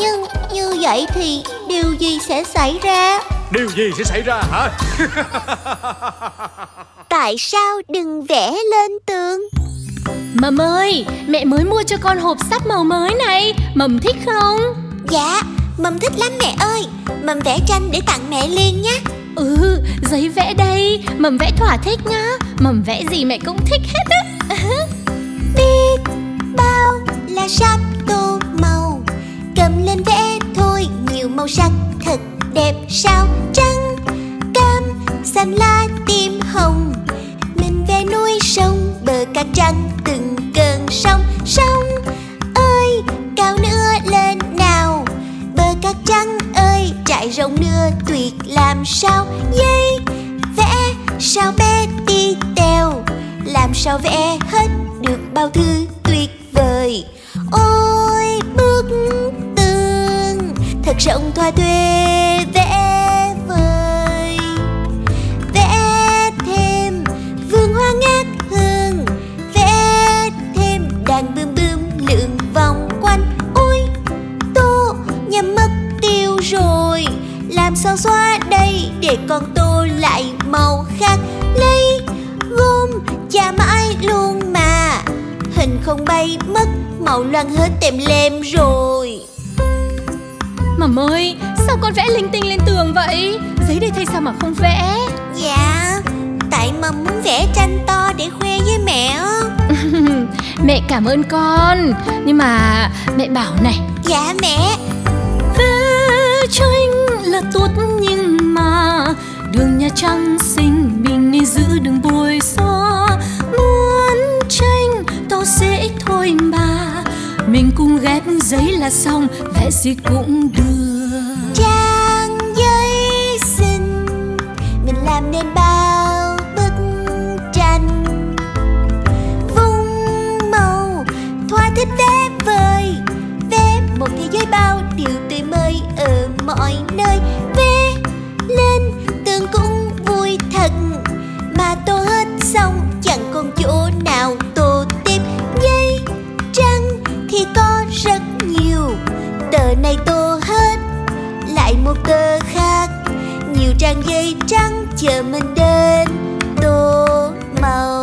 Nhưng như vậy thì điều gì sẽ xảy ra? Điều gì sẽ xảy ra hả? Tại sao đừng vẽ lên tường? Mầm ơi Mẹ mới mua cho con hộp sắp màu mới này. Mầm thích không? Dạ, Mầm thích lắm mẹ ơi. Mầm vẽ tranh để tặng mẹ liền nhé Ừ giấy vẽ đây. Mầm vẽ thỏa thích nhá. Mầm vẽ gì mẹ cũng thích hết á. Biết bao là sắp đẹp sao Trắng, cam, xanh lá, tim hồng. Mình về núi sông Bờ cát trắng từng cơn sông Sông ơi cao nữa lên nào. Bờ cát trắng ơi trải rộng nữa tuyệt làm sao? Dây vẽ sao bé đi tèo? Làm sao vẽ hết được bao thứ tuyệt vời? Ôi bức tường thật rộng thoa thuê tô nhằm mất tiêu rồi. Làm sao xóa đây để con tô lại màu khác? Lấy gôm chà mãi luôn mà. Hình không bay mất màu loang hết tem lem rồi. Mầm ơi Sao con vẽ linh tinh lên tường vậy? Giấy đây thay sao mà không vẽ? Dạ Tại mà muốn vẽ tranh to để khoe với mẹ Mẹ cảm ơn con. Nhưng mà mẹ bảo này. Dạ mẹ Vẽ tranh là tốt nhưng mà Đường nhà trắng xinh Mình nên giữ đừng bôi xóa. Muốn tranh to dễ thôi mà, Mình cùng ghép giấy là xong, Vẽ gì cũng được. thế giới bao điều tươi mới ở mọi nơi. Vê lên, tường cũng vui thật. Mà tô hết xong, chẳng còn chỗ nào tô tiếp. Dây trăng thì có rất nhiều. Tờ này tô hết, lại một tờ khác. Nhiều trang giấy trắng chờ mình đến tô màu.